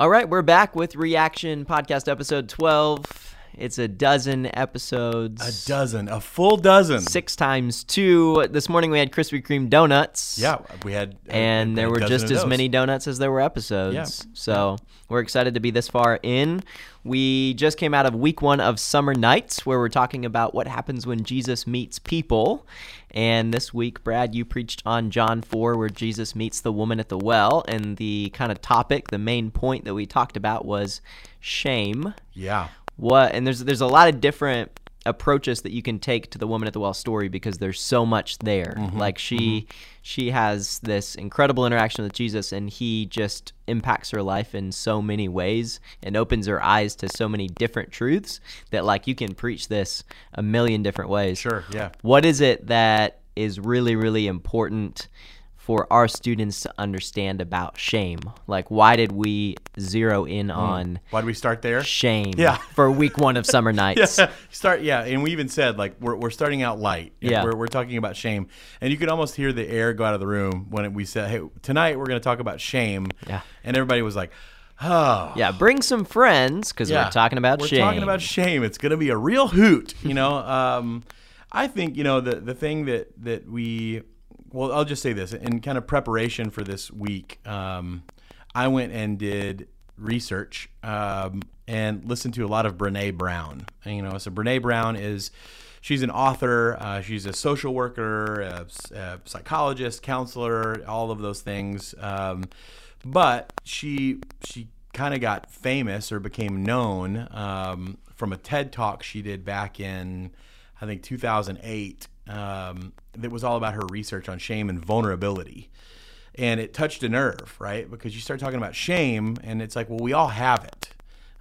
All right, we're back with Reaction Podcast episode 12. It's a dozen episodes. A dozen, a full dozen. Six times two. This morning we had Krispy Kreme donuts. Yeah, we had. uh, And there were just as those. many donuts as there were episodes. Yeah. So we're excited to be this far in. We just came out of week one of Summer Nights, where we're talking about what happens when Jesus meets people. And this week, Brad, you preached on John 4, where Jesus meets the woman at the well. And the kind of topic, the main point that we talked about was shame. Yeah. What and there's there's a lot of different approaches that you can take to the woman at the well story because there's so much there. Mm-hmm. Like she mm-hmm. she has this incredible interaction with Jesus and he just impacts her life in so many ways and opens her eyes to so many different truths that like you can preach this a million different ways. Sure. Yeah. What is it that is really really important for our students to understand about shame? Like why did we zero in on Why do we start there? shame Yeah. for week one of summer nights. Yeah, start. Yeah, and we even said like we're, we're starting out light. Yeah. we're, we're talking about shame, and you could almost hear the air go out of the room when we said, "Hey, tonight we're going to talk about shame." Yeah. and everybody was like, "Oh, Yeah, bring some friends because yeah, we're talking about shame. we're talking about shame. It's going to be a real hoot." You know, um, I think you know the the thing that that we. Well, I'll just say this in kind of preparation for this week. Um, I went and did research um, and listened to a lot of Brene Brown. And, you know, so Brene Brown is she's an author, uh, she's a social worker, a, a psychologist, counselor, all of those things. Um, but she she kind of got famous or became known um, from a TED talk she did back in I think 2008. Um, that was all about her research on shame and vulnerability and it touched a nerve, right? Because you start talking about shame, and it's like, well, we all have it.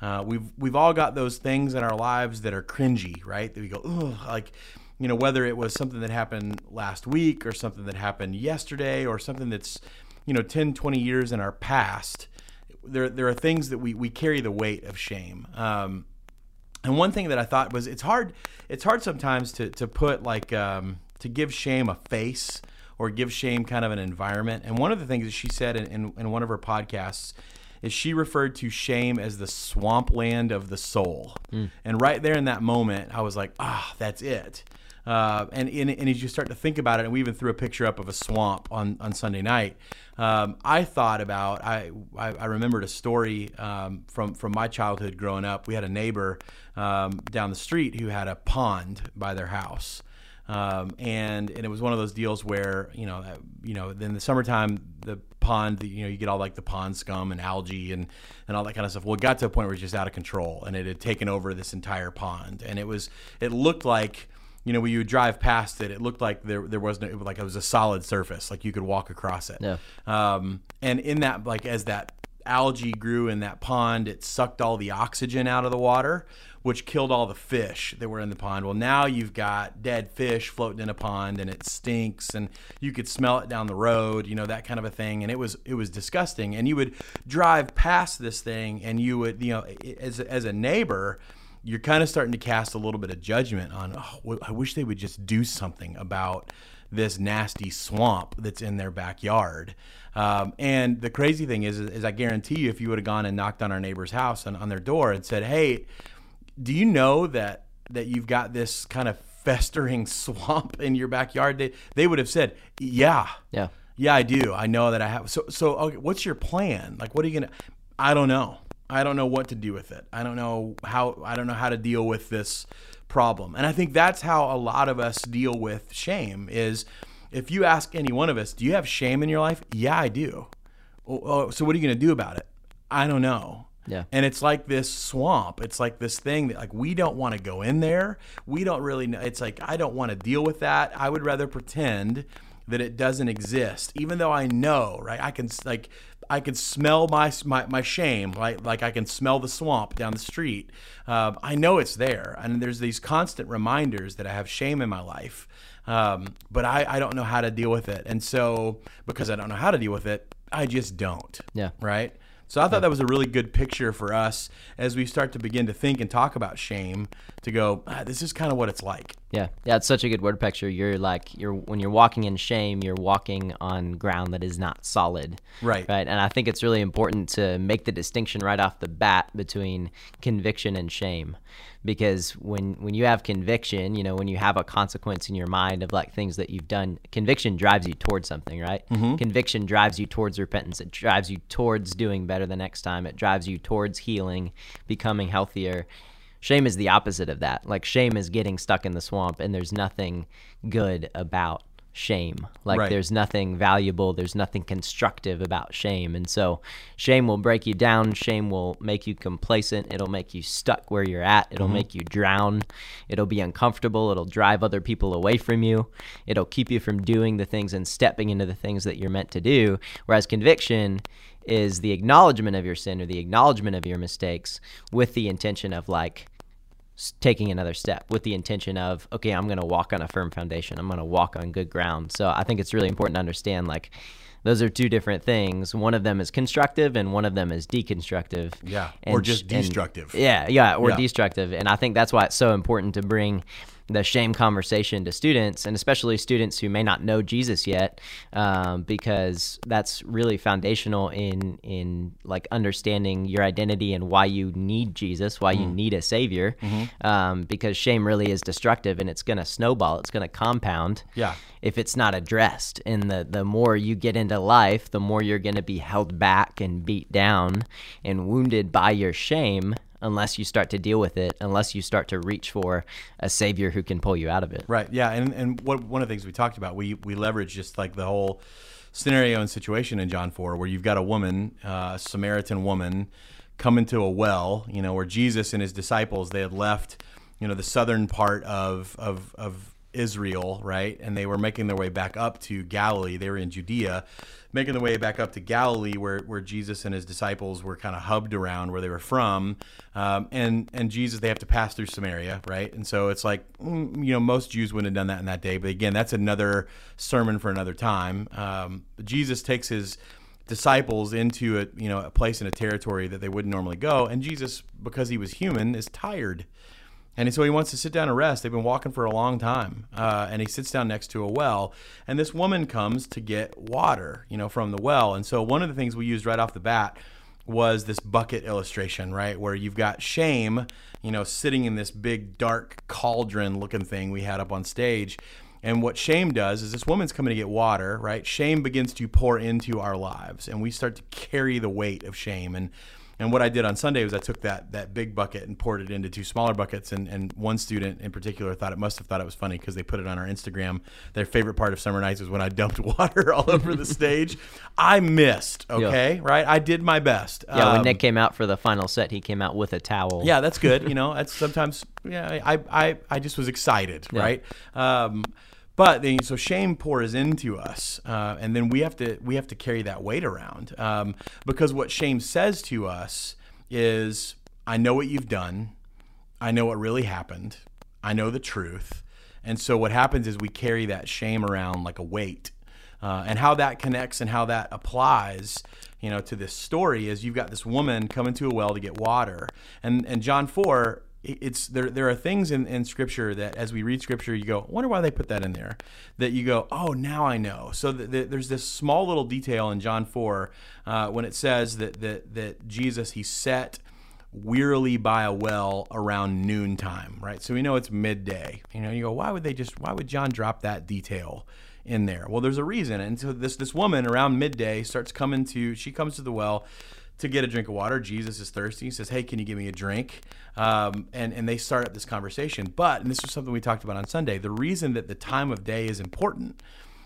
Uh, we've we've all got those things in our lives that are cringy, right? That we go, Ugh, like, you know, whether it was something that happened last week or something that happened yesterday or something that's, you know, 10, 20 years in our past. There, there are things that we, we carry the weight of shame. Um, and one thing that I thought was it's hard it's hard sometimes to to put like um, to give shame a face or give shame kind of an environment. And one of the things that she said in, in, in one of her podcasts is she referred to shame as the swampland of the soul. And right there in that moment, I was like, ah, that's it. Uh, and, and, and as you start to think about it, and we even threw a picture up of a swamp on, on Sunday night. Um, I thought about I, I I remembered a story um, from from my childhood growing up. We had a neighbor um, down the street who had a pond by their house, um, and and it was one of those deals where you know you know in the summertime the pond you know you get all like the pond scum and algae and and all that kind of stuff. Well, it got to a point where it was just out of control, and it had taken over this entire pond, and it was it looked like you know, when you would drive past it, it looked like there there was no it was like it was a solid surface, like you could walk across it. Yeah. Um, and in that, like as that algae grew in that pond, it sucked all the oxygen out of the water, which killed all the fish that were in the pond. Well, now you've got dead fish floating in a pond, and it stinks, and you could smell it down the road, you know that kind of a thing. And it was it was disgusting. And you would drive past this thing, and you would you know as as a neighbor you're kind of starting to cast a little bit of judgment on, oh, I wish they would just do something about this nasty swamp that's in their backyard. Um, and the crazy thing is, is, I guarantee you, if you would have gone and knocked on our neighbor's house and on their door and said, "Hey, do you know that that you've got this kind of festering swamp in your backyard?" They they would have said, "Yeah, Yeah. yeah, I do. I know that I have." So so okay, what's your plan? Like, what are you gonna? I don't know. I don't know what to do with it. I don't know how I don't know how to deal with this problem. And I think that's how a lot of us deal with shame is if you ask any one of us, do you have shame in your life? Yeah, I do. Oh, oh, so what are you going to do about it? I don't know. Yeah. And it's like this swamp. It's like this thing that like we don't want to go in there. We don't really know. It's like I don't want to deal with that. I would rather pretend that it doesn't exist, even though I know, right? I can like I can smell my my, my shame, right? Like I can smell the swamp down the street. Um, I know it's there, and there's these constant reminders that I have shame in my life, um, but I, I don't know how to deal with it, and so because I don't know how to deal with it, I just don't. Yeah. Right. So I thought that was a really good picture for us as we start to begin to think and talk about shame. To go, ah, this is kind of what it's like. Yeah, yeah, it's such a good word picture. You're like you're when you're walking in shame, you're walking on ground that is not solid. Right. Right. And I think it's really important to make the distinction right off the bat between conviction and shame. Because when when you have conviction, you know, when you have a consequence in your mind of like things that you've done, conviction drives you towards something, right? Mm-hmm. Conviction drives you towards repentance. It drives you towards doing better the next time. It drives you towards healing, becoming healthier. Shame is the opposite of that. Like shame is getting stuck in the swamp and there's nothing good about shame. Like Right. there's nothing valuable, there's nothing constructive about shame. And so shame will break you down, shame will make you complacent, it'll make you stuck where you're at, it'll mm-hmm. make you drown. It'll be uncomfortable, it'll drive other people away from you. It'll keep you from doing the things and stepping into the things that you're meant to do. Whereas conviction is the acknowledgement of your sin or the acknowledgement of your mistakes with the intention of like taking another step with the intention of okay i'm going to walk on a firm foundation. I'm going to walk on good ground. So i think it's really important to understand like those are two different things. One of them is constructive and one of them is deconstructive. Yeah, or And just sh- and- destructive. yeah yeah or Yeah. destructive. And i think that's why it's so important to bring the shame conversation to students and especially students who may not know jesus yet um, because that's really foundational in in like understanding your identity and why you need jesus why you Mm. need a savior Mm-hmm. um, because shame really is destructive and it's going to snowball it's going to compound Yeah. if it's not addressed and the the more you get into life the more you're going to be held back and beat down and wounded by your shame unless you start to deal with it unless you start to reach for a savior who can pull you out of it Right. Yeah. And and what one of the things we talked about, we we leverage just like the whole scenario and situation in John four, where you've got a woman, uh, a Samaritan woman, come into a well. You know, where Jesus and his disciples they had left, you know, the southern part of of of Israel, right, and they were making their way back up to Galilee. They were in Judea. Making their way back up to Galilee, where, where Jesus and his disciples were kind of hubbed around where they were from, um, and and Jesus they have to pass through Samaria, right? And so it's like mm, you know most Jews wouldn't have done that in that day, but again that's another sermon for another time. Um, Jesus takes his disciples into a you know a place in a territory that they wouldn't normally go, and Jesus because he was human is tired. And so he wants to sit down and rest. They've been walking for a long time, uh, and he sits down next to a well. And this woman comes to get water, you know, from the well. And so one of the things we used right off the bat was this bucket illustration, right, where you've got shame, you know, sitting in this big dark cauldron-looking thing we had up on stage. And what shame does is this woman's coming to get water, right? Shame begins to pour into our lives, and we start to carry the weight of shame. And and what I did on Sunday was I took that that big bucket and poured it into two smaller buckets. And, and one student in particular thought it must have thought it was funny because they put it on our Instagram. Their favorite part of summer nights was when I dumped water all over the stage. I missed. Okay, right? I did my best. yeah when Um, nick came out for the final set he came out with a towel yeah, that's good. You know, that's sometimes. Yeah, I I, I just was excited, right? Um, but then, so shame pours into us, uh, and then we have to we have to carry that weight around um, because what shame says to us is, I know what you've done, I know what really happened, I know the truth, and so what happens is we carry that shame around like a weight, uh, and how that connects and how that applies you know to this story is you've got this woman coming to a well to get water. And and john 4 it- it's there there are things in, in scripture that as we read scripture you go wonder why they put that in there that you go oh now i know so th- th- there's this small little detail in john 4 uh, when it says that that that jesus he set wearily by a well around noontime, right? So we know it's midday. You know, you go, why would they just, why would John drop that detail in there? Well, there's a reason. And so this this woman around midday starts coming to, she comes to the well to get a drink of water. Jesus is thirsty. He says, hey, can you give me a drink? Um, and, and they start up this conversation. But, and this was something we talked about on Sunday, the reason that the time of day is important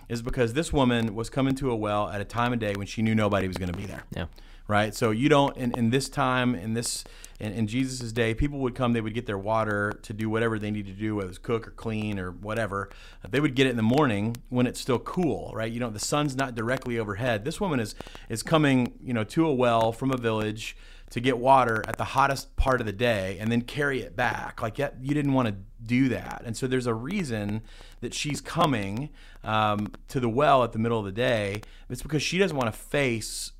is because this woman was coming to a well at a time of day when she knew nobody was going to be there yeah right? So you don't in, in this time in this in, in Jesus' day, people would come, they would get their water to do whatever they need to do, whether it's cook or clean or whatever. They would get it in the morning when it's still cool, right? You know, the sun's not directly overhead. This woman is is coming, you know, to a well from a village to get water at the hottest part of the day and then carry it back. Like yet you didn't want to do that. And so there's a reason that she's coming um, to the well at the middle of the day. It's because she doesn't want to face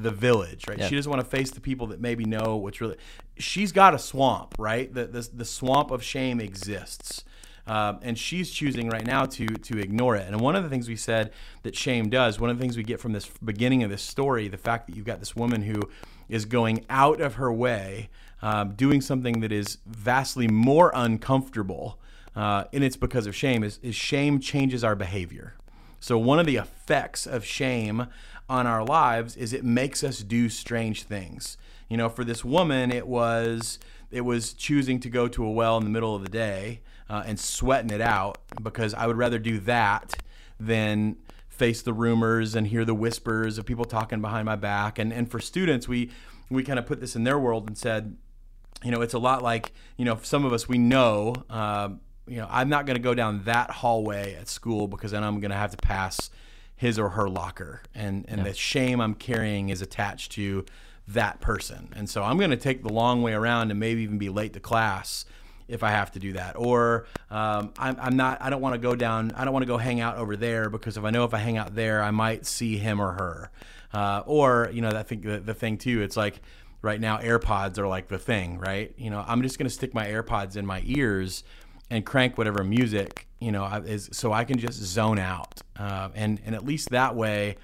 the village, right? Yeah. She doesn't want to face the people that maybe know what's really. She's got a swamp, right? The the, the swamp of shame exists. Uh, and she's choosing right now to to ignore it. And one of the things we said that shame does, one of the things we get from this beginning of this story, the fact that you've got this woman who is going out of her way, um, doing something that is vastly more uncomfortable, uh, and it's because of shame. Is, is shame changes our behavior. So one of the effects of shame on our lives is it makes us do strange things. You know, for this woman, it was it was choosing to go to a well in the middle of the day uh, and sweating it out because I would rather do that than face the rumors and hear the whispers of people talking behind my back. And and for students, we we kind of put this in their world and said, you know, it's a lot like you know, some of us we know. Uh, you know, I'm not going to go down that hallway at school because then I'm going to have to pass his or her locker, and and yeah. the shame I'm carrying is attached to that person. And so I'm going to take the long way around and maybe even be late to class if I have to do that. Or um, I'm, I'm, not, I don't want to go down, I don't want to go hang out over there because if I know if I hang out there, I might see him or her. Uh, or, you know, I think the, the thing too, it's like right now AirPods are like the thing, right? You know, I'm just going to stick my AirPods in my ears and crank whatever music, you know, is so I can just zone out. Uh, and, and at least that way,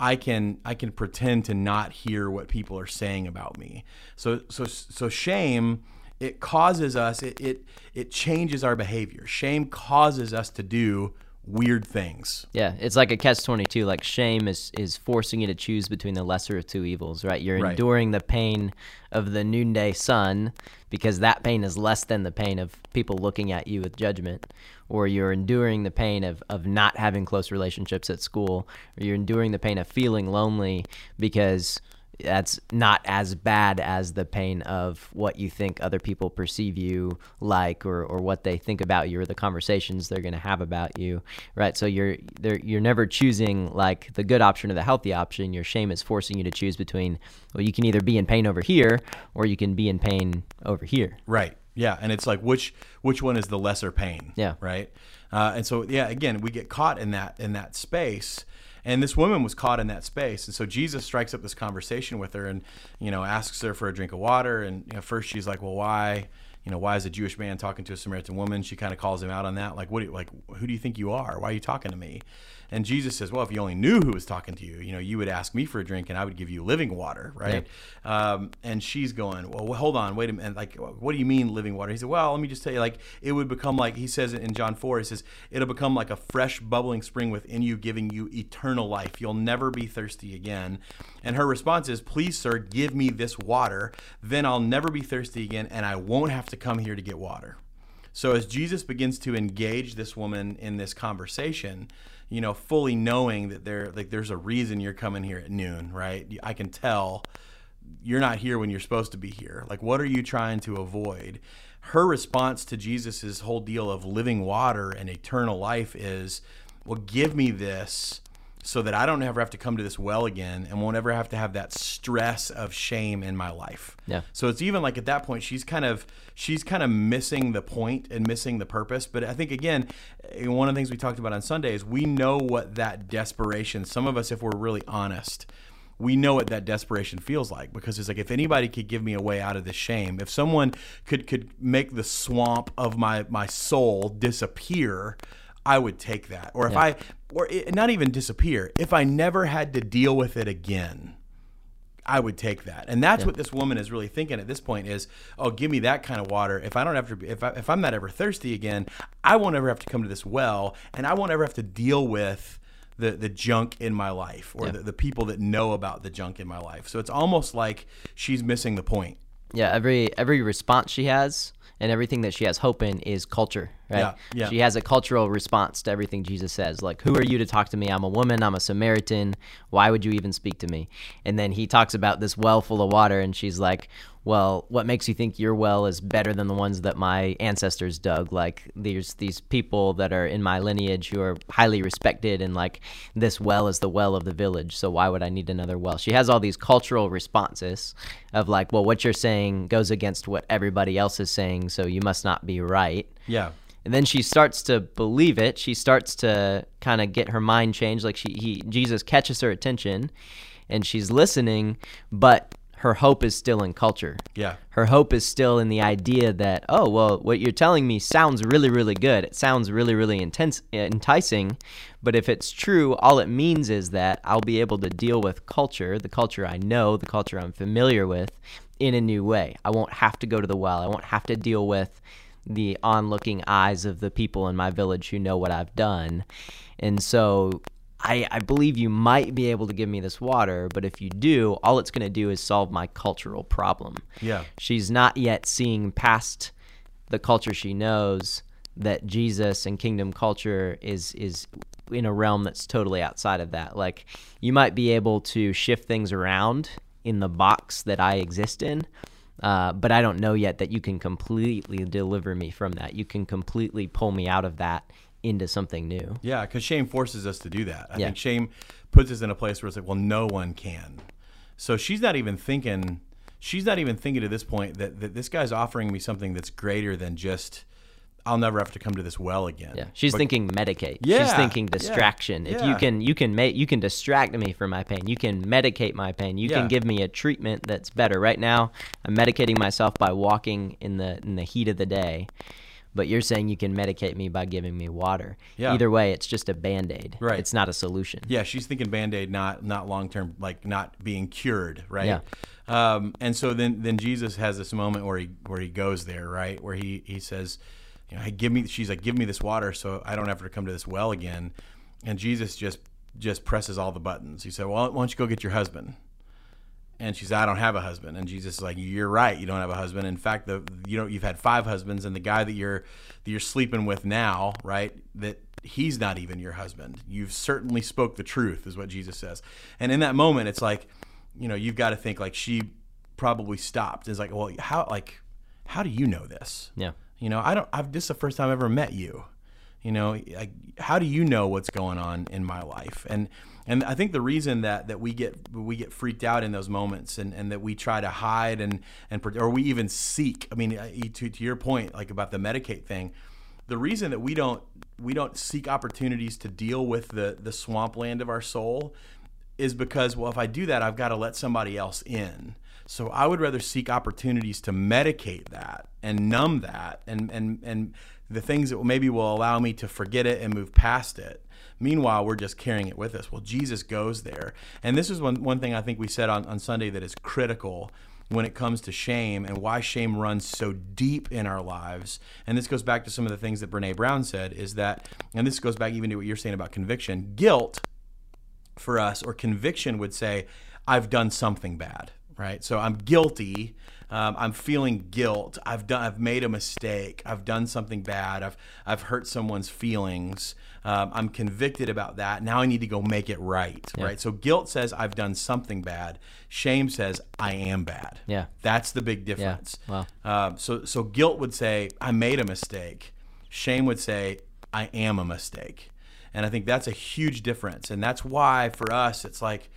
I can I can pretend to not hear what people are saying about me. So so so shame it causes us it it, it changes our behavior. Shame causes us to do weird things. Yeah, it's like a catch twenty two. Like shame is is forcing you to choose between the lesser of two evils, right? You're right. enduring the pain of the noonday sun because that pain is less than the pain of people looking at you with judgment, or you're enduring the pain of, of not having close relationships at school, or you're enduring the pain of feeling lonely because that's not as bad as the pain of what you think other people perceive you like or, or what they think about you or the conversations they're going to have about you right? So you're you're never choosing like the good option or the healthy option. Your shame is forcing you to choose between well you can either be in pain over here or you can be in pain over here. Right. Yeah. And it's like which which one is the lesser pain? Yeah. Right? Uh, and so yeah again we get caught in that in that space and this woman was caught in that space. And so Jesus strikes up this conversation with her and, you know, asks her for a drink of water. And you know, first she's like, well, why? You know, why is a Jewish man talking to a Samaritan woman? She kind of calls him out on that. Like, what? Do you, like, who do you think you are? Why are you talking to me? And Jesus says, well, if you only knew who was talking to you, you know, you would ask me for a drink and I would give you living water, right? Yeah. Um, and she's going, well, hold on, wait a minute. Like, what do you mean living water? He said, well, let me just tell you, like, it would become like, he says in John 4, he says, it'll become like a fresh bubbling spring within you, giving you eternal life. You'll never be thirsty again. And her response is, please, sir, give me this water. Then I'll never be thirsty again and I won't have to come here to get water. So as Jesus begins to engage this woman in this conversation, you know, fully knowing that there like there's a reason you're coming here at noon, right? I can tell you're not here when you're supposed to be here. Like what are you trying to avoid? Her response to Jesus's whole deal of living water and eternal life is, well, give me this so that I don't ever have to come to this well again and won't ever have to have that stress of shame in my life. Yeah. So it's even like at that point she's kind of she's kind of missing the point and missing the purpose. But I think again, eh, one of the things we talked about on Sunday is we know what that desperation. Some of us, if we're really honest, we know what that desperation feels like because it's like if anybody could give me a way out of this shame, if someone could could make the swamp of my my soul disappear, I would take that. Or if yeah. I, or it, not even disappear, if I never had to deal with it again, I would take that. And that's yeah. what this woman is really thinking at this point is, oh, give me that kind of water. If I don't have to, if, I, if I'm not ever thirsty again, I won't ever have to come to this well and I won't ever have to deal with the, the junk in my life or yeah. the, the people that know about the junk in my life. So it's almost like she's missing the point. Yeah, every every response she has and everything that she has hope in is culture, right? Yeah, yeah. She has a cultural response to everything Jesus says. Like, who are you to talk to me? I'm a woman, I'm a Samaritan. Why would you even speak to me? And then he talks about this well full of water, and she's like, well, what makes you think your well is better than the ones that my ancestors dug? Like there's these people that are in my lineage who are highly respected, and like this well is the well of the village. So why would I need another well? She has all these cultural responses of like, well, what you're saying goes against what everybody else is saying, so you must not be right. Yeah. And then she starts to believe it. She starts to kind of get her mind changed. Like she, he, Jesus catches her attention, and she's listening, but her hope is still in culture. Yeah. Her hope is still in the idea that, oh, well, what you're telling me sounds really, really good. It sounds really, really intense, enticing. But if it's true, all it means is that I'll be able to deal with culture, the culture I know, the culture I'm familiar with, in a new way. I won't have to go to the well. I won't have to deal with the onlooking eyes of the people in my village who know what I've done. And so I, I believe you might be able to give me this water, but if you do, all it's going to do is solve my cultural problem. Yeah. She's not yet seeing past the culture she knows that Jesus and kingdom culture is is in a realm that's totally outside of that. Like you might be able to shift things around in the box that I exist in, uh, but I don't know yet that you can completely deliver me from that. You can completely pull me out of that into something new. Yeah, because shame forces us to do that. I Yeah. think shame puts us in a place where it's like, well, no one can. So she's not even thinking. She's not even thinking to this point that, that this guy's offering me something that's greater than just. I'll never have to come to this well again. Yeah, she's But- thinking medicate. Yeah, she's thinking yeah, distraction. If you can, you can make, you can distract me from my pain. You can medicate my pain. You Yeah. can give me a treatment that's better. Right now, I'm medicating myself by walking in the in the heat of the day, but you're saying you can medicate me by giving me water. Yeah. Either way, it's just a band aid. Right. It's not a solution. Yeah, she's thinking band aid, not not long term, like not being cured, right? Yeah. Um, and so then then Jesus has this moment where he where he goes there, right? Where he he says, you know, hey, give me. She's like, give me this water, so I don't have to come to this well again. And Jesus just just presses all the buttons. He said, well, why don't you go get your husband? And she said, I don't have a husband. And Jesus is like, You're right, you don't have a husband. In fact, the you know you've had five husbands, and the guy that you're that you're sleeping with now, right? That he's not even your husband. You've certainly spoke the truth, is what Jesus says. And in that moment, it's like, you know, you've got to think like she probably stopped. It's like, well, how like how do you know this? Yeah. You know, I don't. I've this is the first time I've ever met you. You know, how do you know what's going on in my life? And and I think the reason that that we get we get freaked out in those moments, and, and that we try to hide and and or we even seek. I mean, to to your point, like about the medicate thing, the reason that we don't we don't seek opportunities to deal with the the swampland of our soul is because well if I do that I've got to let somebody else in. So I would rather seek opportunities to medicate that and numb that and and and the things that maybe will allow me to forget it and move past it. Meanwhile, we're just carrying it with us. Well, Jesus goes there. And this is one, one thing I think we said on, on Sunday that is critical when it comes to shame and why shame runs so deep in our lives. And this goes back to some of the things that Brene Brown said is that, and this goes back even to what you're saying about conviction, guilt for us or conviction would say i've done something bad right so i'm guilty um, i'm feeling guilt. I've done i've made a mistake. I've done something bad. I've i've hurt someone's feelings. Um, i'm convicted about that. Now i need to go make it right right? So guilt says i've done something bad. Shame says i am bad. Yeah. that's the big difference. Wow. um, so so guilt would say I made a mistake. Shame would say I am a mistake. And I think that's a huge difference. And that's why for us it's like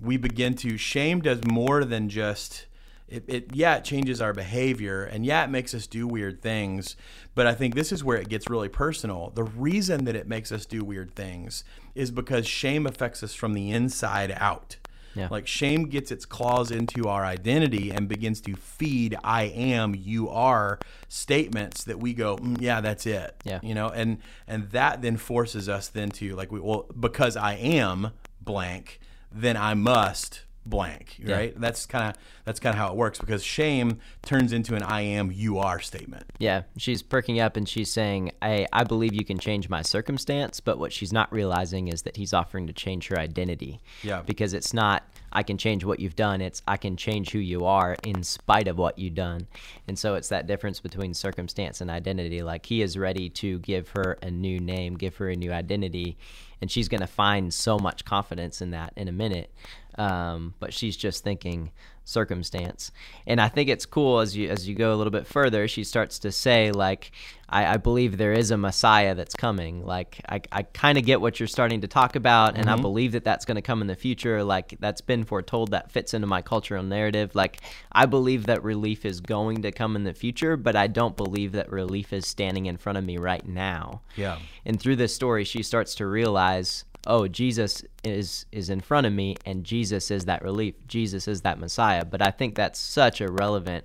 we begin to shame does more than just it, it yeah it changes our behavior and yeah it makes us do weird things but i think this is where it gets really personal the reason that it makes us do weird things is because shame affects us from the inside out Yeah. like shame gets its claws into our identity and begins to feed I am, you are statements that we go, "Mm, yeah, that's it. Yeah. You know, and and that then forces us then to like we well, because I am blank, then I must blank. Right? That's kinda that's kinda how it works because shame turns into an I am, you are statement. Yeah, she's perking up and she's saying, I, I believe you can change my circumstance, but what she's not realizing is that he's offering to change her identity. Yeah. Because it's not, I can change what you've done, it's, I can change who you are in spite of what you've done. And so it's that difference between circumstance and identity. Like he is ready to give her a new name, give her a new identity, and she's going to find so much confidence in that in a minute. Um, but she's just thinking circumstance. And I think it's cool as you as you go a little bit further, she starts to say like, I, I believe there is a Messiah that's coming. Like I, I kind of get what you're starting to talk about, and I believe that that's going to come in the future. Like that's been foretold. That fits into my cultural narrative. Like I believe that relief is going to come in the future, but I don't believe that relief is standing in front of me right now. Yeah. And through this story, she starts to realize oh jesus is is in front of me and jesus is that relief jesus is that messiah. But i think that's such a relevant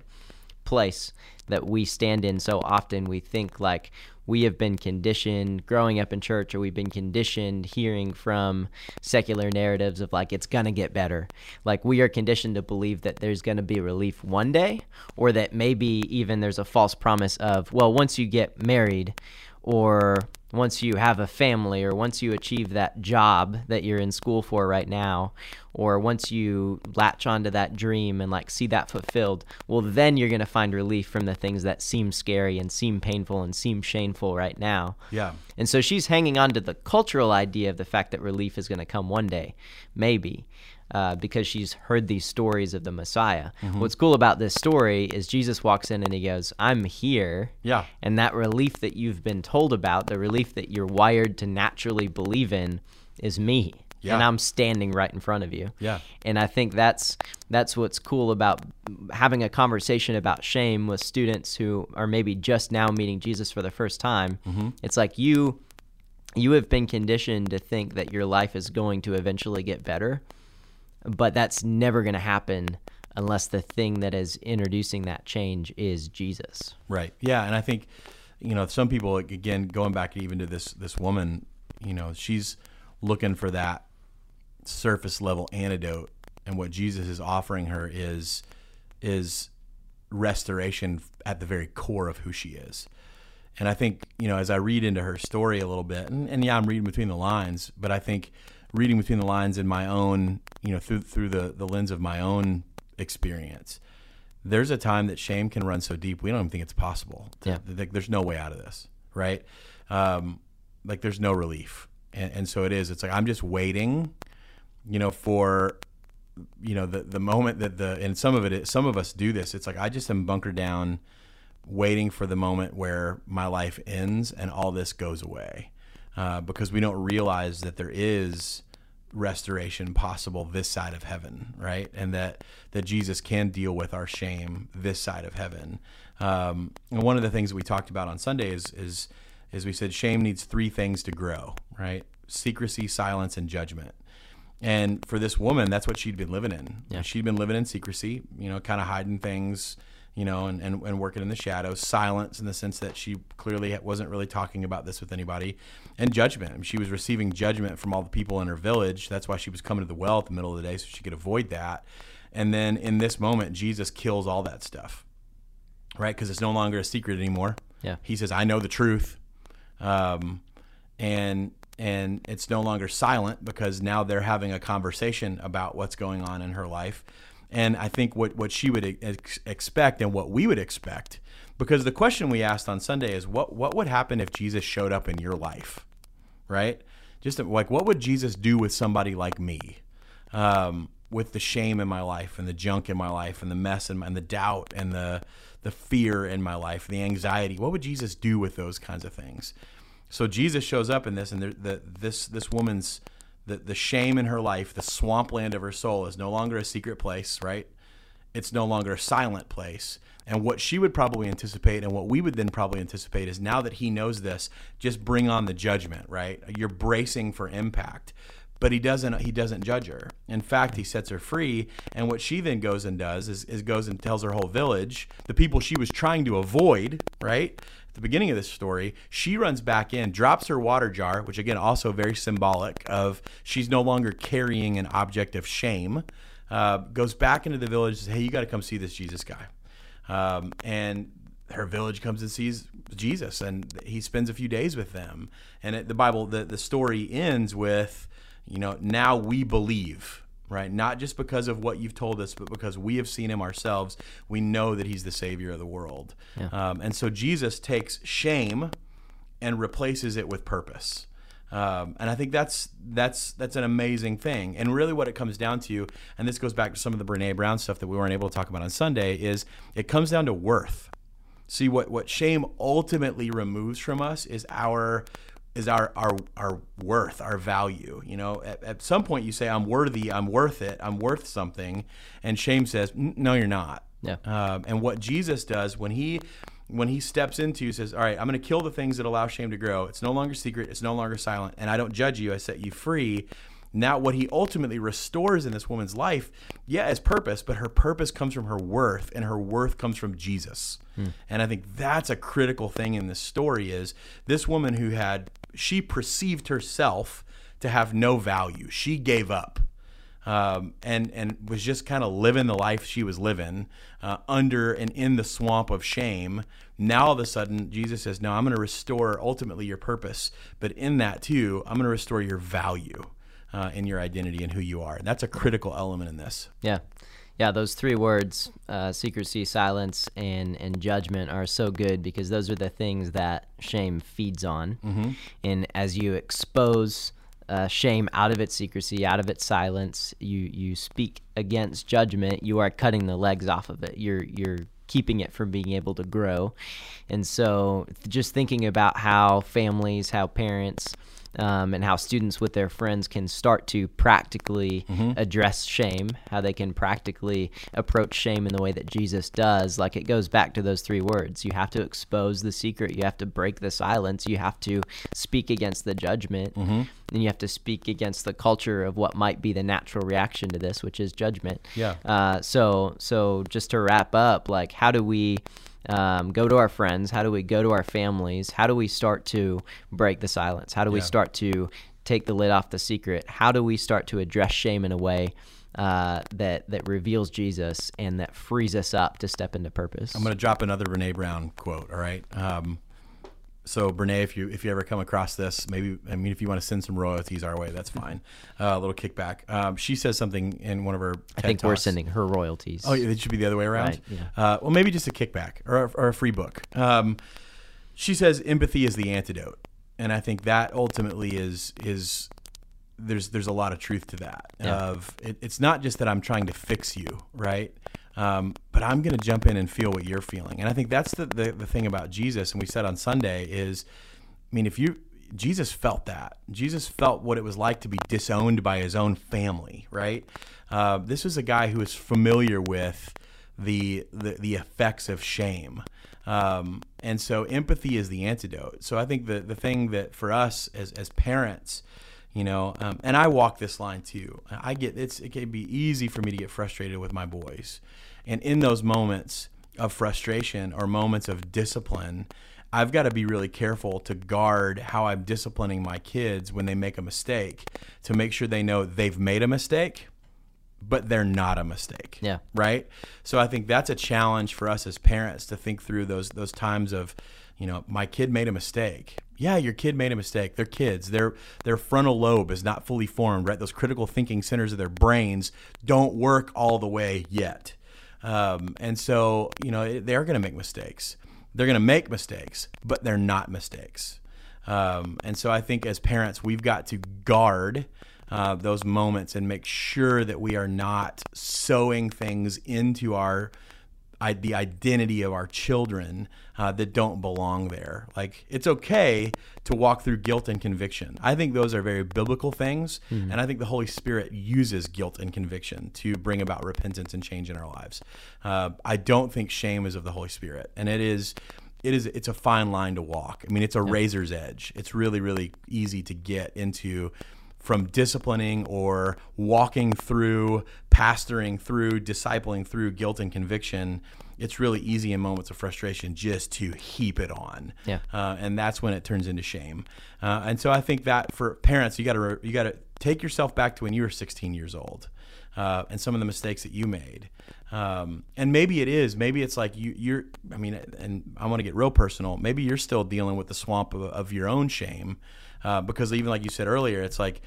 place that we stand in so often. We think like we have been conditioned growing up in church or we've been conditioned hearing from secular narratives of like it's going to get better. Like we are conditioned to believe that there's going to be relief one day or that maybe even there's a false promise of well once you get married or once you have a family or once you achieve that job that you're in school for right now or once you latch onto that dream and like see that fulfilled well then you're going to find relief from the things that seem scary and seem painful and seem shameful right now. Yeah. and so she's hanging on to the cultural idea of the fact that relief is going to come one day. Maybe uh, because she's heard these stories of the Messiah. What's cool about this story is Jesus walks in and he goes, I'm here. Yeah. And that relief that you've been told about, the relief that you're wired to naturally believe in, is me. Yeah. And I'm standing right in front of you. Yeah. And I think that's that's what's cool about having a conversation about shame with students who are maybe just now meeting Jesus for the first time. It's like you you have been conditioned to think that your life is going to eventually get better, but that's never going to happen unless the thing that is introducing that change is Jesus. Right. Yeah, and I think you know some people again going back even to this this woman, you know, she's looking for that surface level antidote, and what Jesus is offering her is is restoration at the very core of who she is. And I think you know as I read into her story a little bit, and, and yeah, I'm reading between the lines, but I think reading between the lines in my own, you know, through through the the lens of my own experience there's a time that shame can run so deep we don't even think it's possible. To, Yeah. th- there's no way out of this, right? Um, like there's no relief, and, and so it is. It's like I'm just waiting, you know, for you know the the moment that the and some of it is- some of us do this. It's like I just am bunkered down, waiting for the moment where my life ends and all this goes away, uh, because we don't realize that there is restoration possible this side of heaven, right? And that that Jesus can deal with our shame this side of heaven. Um, and one of the things that we talked about on Sunday is is is we said shame needs three things to grow, right? Secrecy, silence, and judgment. And for this woman, that's what she'd been living in. Yeah. She'd been living in secrecy, you know, kind of hiding things, you know, and, and, and working in the shadows. Silence in the sense that she clearly wasn't really talking about this with anybody. And judgment. I mean, she was receiving judgment from all the people in her village. That's why she was coming to the well at the middle of the day so she could avoid that. And then in this moment, Jesus kills all that stuff, right? Because it's no longer a secret anymore. Yeah. He says, I know the truth. Um, and and it's no longer silent because now they're having a conversation about what's going on in her life. And I think what, what she would ex- expect and what we would expect, because the question we asked on Sunday is what, what would happen if Jesus showed up in your life? Right? Just like, what would Jesus do with somebody like me? Um, with the shame in my life and the junk in my life and the mess and, and the doubt and the, the fear in my life, the anxiety. What would Jesus do with those kinds of things? So Jesus shows up in this, and the, the, this this woman's the, the shame in her life, the swampland of her soul, is no longer a secret place, right? It's no longer a silent place. And what she would probably anticipate, and what we would then probably anticipate, is now that he knows this, just bring on the judgment, right? You're bracing for impact. But he doesn't. He doesn't judge her. In fact, he sets her free. And what she then goes and does is, is goes and tells her whole village, the people she was trying to avoid, right? The beginning of this story, she runs back in, drops her water jar, which again also very symbolic of she's no longer carrying an object of shame. Uh, goes back into the village, says, "Hey, you got to come see this Jesus guy." Um, and her village comes and sees Jesus, and he spends a few days with them. And it, the Bible, the the story ends with, you know, now we believe, right? Not just because of what you've told us, but because we have seen him ourselves. We know that he's the savior of the world. Yeah. Um, and so Jesus takes shame and replaces it with purpose. Um, and I think that's that's that's an amazing thing. And really, what it comes down to, and this goes back to some of the Brene Brown stuff that we weren't able to talk about on Sunday, is it comes down to worth. See what what shame ultimately removes from us is our is our our our worth, our value. You know, at, at some point you say, "I'm worthy, I'm worth it, I'm worth something," and shame says, "No, you're not." Yeah. Um, and what Jesus does when he when he steps into you says, "All right, I'm going to kill the things that allow shame to grow. It's no longer secret. It's no longer silent, and I don't judge you. I set you free." Now, what he ultimately restores in this woman's life, yeah, is purpose, but her purpose comes from her worth, and her worth comes from Jesus. And I think that's a critical thing in this story is this woman who had she perceived herself to have no value. She gave up. Um, and and was just kind of living the life she was living uh, under and in the swamp of shame. Now all of a sudden, Jesus says, "No, I'm going to restore ultimately your purpose, but in that too, I'm going to restore your value uh, in your identity and who you are." And that's a critical element in this. Yeah. Yeah, those three words, uh, secrecy, silence, and, and judgment, are so good because those are the things that shame feeds on. Mm-hmm. And as you expose uh, shame out of its secrecy, out of its silence, you, you speak against judgment, you are cutting the legs off of it. You're, you're keeping it from being able to grow. And so, just thinking about how families, how parents, um, and how students with their friends can start to practically address shame, how they can practically approach shame in the way that Jesus does. Like it goes back to those three words. You have to expose the secret, you have to break the silence, you have to speak against the judgment, and you have to speak against the culture of what might be the natural reaction to this, which is judgment. Yeah. Uh, so, so just to wrap up, like, how do we um, go to our friends? How do we go to our families? How do we start to break the silence? How do we Yeah. start to take the lid off the secret? How do we start to address shame in a way uh, that that reveals Jesus and that frees us up to step into purpose? I'm going to drop another Brene Brown quote. All right. Um, so Brene, if you if you ever come across this, maybe I mean if you want to send some royalties our way, that's fine. Uh, a little kickback. Um, she says something in one of her. I think we're sending her royalties. Oh, yeah, it should be the other way around. Right, yeah. Uh, well, maybe just a kickback or a, or a free book. Um, she says empathy is the antidote, and I think that ultimately is is there's there's a lot of truth to that. Yeah. Of it, it's not just that I'm trying to fix you, right? Um, but I'm going to jump in and feel what you're feeling, and I think that's the, the the thing about Jesus. And we said on Sunday is, I mean, if you Jesus felt that Jesus felt what it was like to be disowned by his own family, right? Uh, this was a guy who was familiar with the the, the effects of shame. Um, and so empathy is the antidote. So I think the, the thing that for us as, as parents, you know, um, and I walk this line too. I get it's it can be easy for me to get frustrated with my boys, and in those moments of frustration or moments of discipline, I've got to be really careful to guard how I'm disciplining my kids when they make a mistake to make sure they know they've made a mistake, but they're not a mistake Yeah. right? So I think that's a challenge for us as parents to think through those those times of, you know, my kid made a mistake. Yeah, your kid made a mistake. They're kids. Their their frontal lobe is not fully formed, right? Those critical thinking centers of their brains don't work all the way yet. Um, and so, you know, they're going to make mistakes. They're going to make mistakes, but they're not mistakes. Um, and so I think as parents, we've got to guard uh, those moments and make sure that we are not sowing things into our I, the identity of our children uh, that don't belong there. Like it's okay to walk through guilt and conviction. I think those are very biblical things, and I think the Holy Spirit uses guilt and conviction to bring about repentance and change in our lives. Uh, I don't think shame is of the Holy Spirit, and it is it is it's a fine line to walk. I mean, it's a razor's edge. It's really really easy to get into from disciplining or walking through, pastoring through, discipling through guilt and conviction. It's really easy in moments of frustration just to heap it on, Yeah. uh, and that's when it turns into shame. Uh, and so I think that for parents, you got to you got to take yourself back to when you were 16 years old, uh, and some of the mistakes that you made. Um, and maybe it is. Maybe it's like you, you're. I mean, and I want to get real personal. Maybe you're still dealing with the swamp of, of your own shame, uh, because even like you said earlier, it's like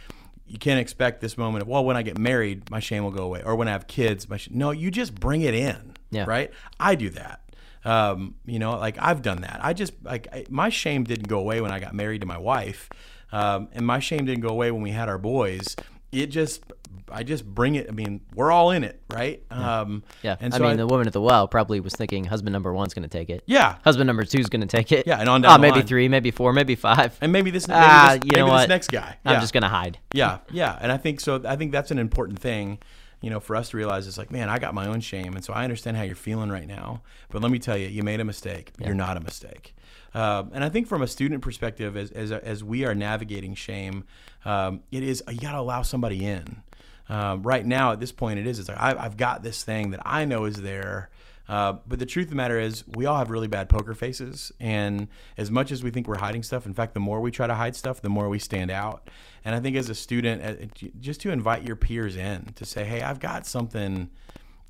you can't expect this moment of well, when I get married, my shame will go away, or when I have kids, my sh-. no, you just bring it in. Yeah. Right. I do that. Um, you know, like I've done that. I just like I, my shame didn't go away when I got married to my wife, um, and my shame didn't go away when we had our boys. It just, I just bring it. I mean, we're all in it, right? Um, Yeah. And I so mean, the woman at the well probably was thinking husband number one's going to take it. yeah, Husband number two's going to take it. Yeah, and on down the maybe line. three, maybe four, maybe five. and maybe this, maybe, Ah, this, you know maybe what? this next guy. I'm just going to hide. yeah, yeah, and I think so. I think that's an important thing. you know, for us to realize it's like, man, I got my own shame, and so I understand how you're feeling right now. But let me tell you, you made a mistake. You're not a mistake. Um, and I think from a student perspective, as as, as we are navigating shame, um, it is you got to allow somebody in. Um, right now, at this point, it is. It's like I've, I've got this thing that I know is there. Uh, but the truth of the matter is, we all have really bad poker faces. And as much as we think we're hiding stuff, in fact, the more we try to hide stuff, the more we stand out. And I think as a student, uh, just to invite your peers in to say, hey, I've got something.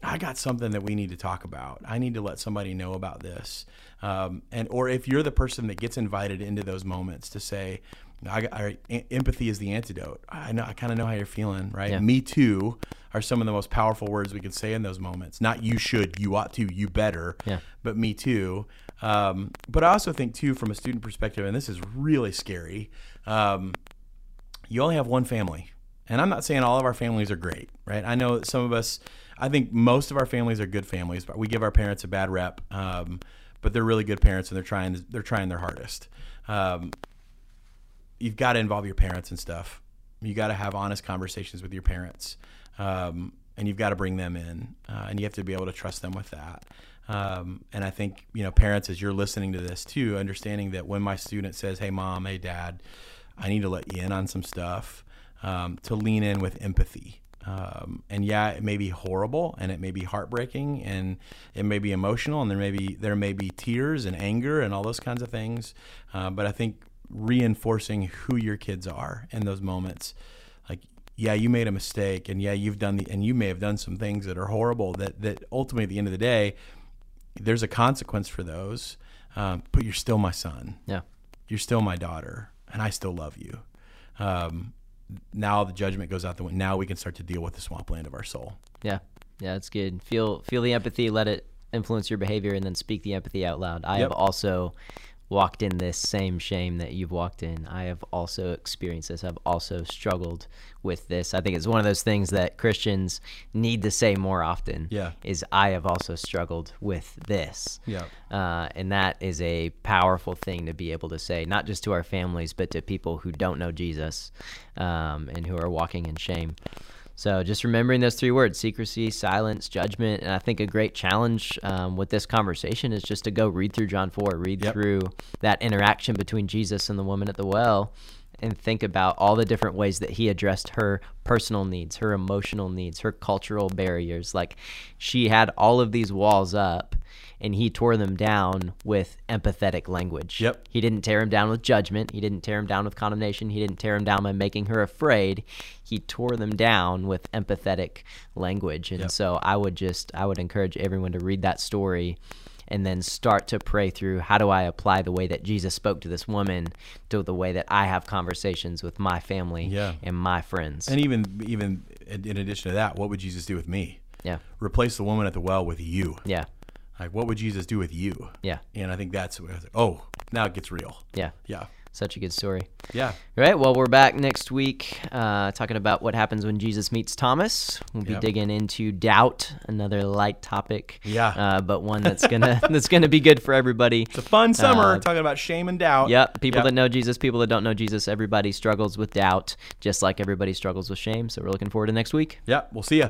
I got something that we need to talk about. I need to let somebody know about this. Um, and or if you're the person that gets invited into those moments to say, I, I, empathy is the antidote. I know. I kind of know how you're feeling, right? Yeah. Me too are some of the most powerful words we can say in those moments. Not you should, you ought to, you better. Yeah. But me too. Um, but I also think too, from a student perspective, and this is really scary. Um, you only have one family, and I'm not saying all of our families are great, right? I know that some of us. I think most of our families are good families, but we give our parents a bad rep. Um, but they're really good parents, and they're trying. They're trying their hardest. Um, you've got to involve your parents and stuff. You got to have honest conversations with your parents, um, and you've got to bring them in, uh, and you have to be able to trust them with that. Um, and I think you know, parents, as you're listening to this too, understanding that when my student says, "Hey, mom, hey, dad, I need to let you in on some stuff," um, to lean in with empathy. Um, and yeah, it may be horrible and it may be heartbreaking and it may be emotional and there may be there may be tears and anger and all those kinds of things. Uh, but I think reinforcing who your kids are in those moments. Like, yeah, you made a mistake, and yeah, you've done the, and you may have done some things that are horrible. That that ultimately, at the end of the day, there's a consequence for those. Um, but you're still my son. Yeah. You're still my daughter, and I still love you. Um, now the judgment goes out the window. Now we can start to deal with the swampland of our soul. Yeah. Yeah, that's good. Feel feel the empathy, let it influence your behavior, and then speak the empathy out loud. I Yep. have also walked in this same shame that you've walked in. I have also experienced this. I've also struggled with this. I think it's one of those things that Christians need to say more often. Yeah. Is I have also struggled with this. Yeah. Uh, and that is a powerful thing to be able to say, not just to our families, but to people who don't know Jesus um, and who are walking in shame. So just remembering those three words secrecy, silence, judgment. And I think a great challenge um, with this conversation is just to go read through John 4, read Yep. through that interaction between Jesus and the woman at the well. And think about all the different ways that he addressed her personal needs, her emotional needs, her cultural barriers. Like she had all of these walls up, and he tore them down with empathetic language. Yep. He didn't tear him down with judgment. He didn't tear him down with condemnation. He didn't tear him down by making her afraid. He tore them down with empathetic language. And Yep. so I would just I would encourage everyone to read that story and then start to pray through how do I apply the way that Jesus spoke to this woman to the way that I have conversations with my family Yeah. and my friends. And even even in in addition to that, what would Jesus do with me? yeah. Replace the woman at the well with you. Yeah. Like, what would Jesus do with you? Yeah. And I think that's what I was like, oh, now it gets real. Yeah. Yeah. Such a good story. Yeah. All right. Well, we're back next week uh, talking about what happens when Jesus meets Thomas. We'll be Yep. digging into doubt, another light topic. Yeah. Uh, but one that's gonna that's gonna be good for everybody. It's a fun summer Uh, talking about shame and doubt. Yep. People Yep. that know Jesus, people that don't know Jesus, everybody struggles with doubt, just like everybody struggles with shame. So we're looking forward to next week. Yeah. We'll see ya.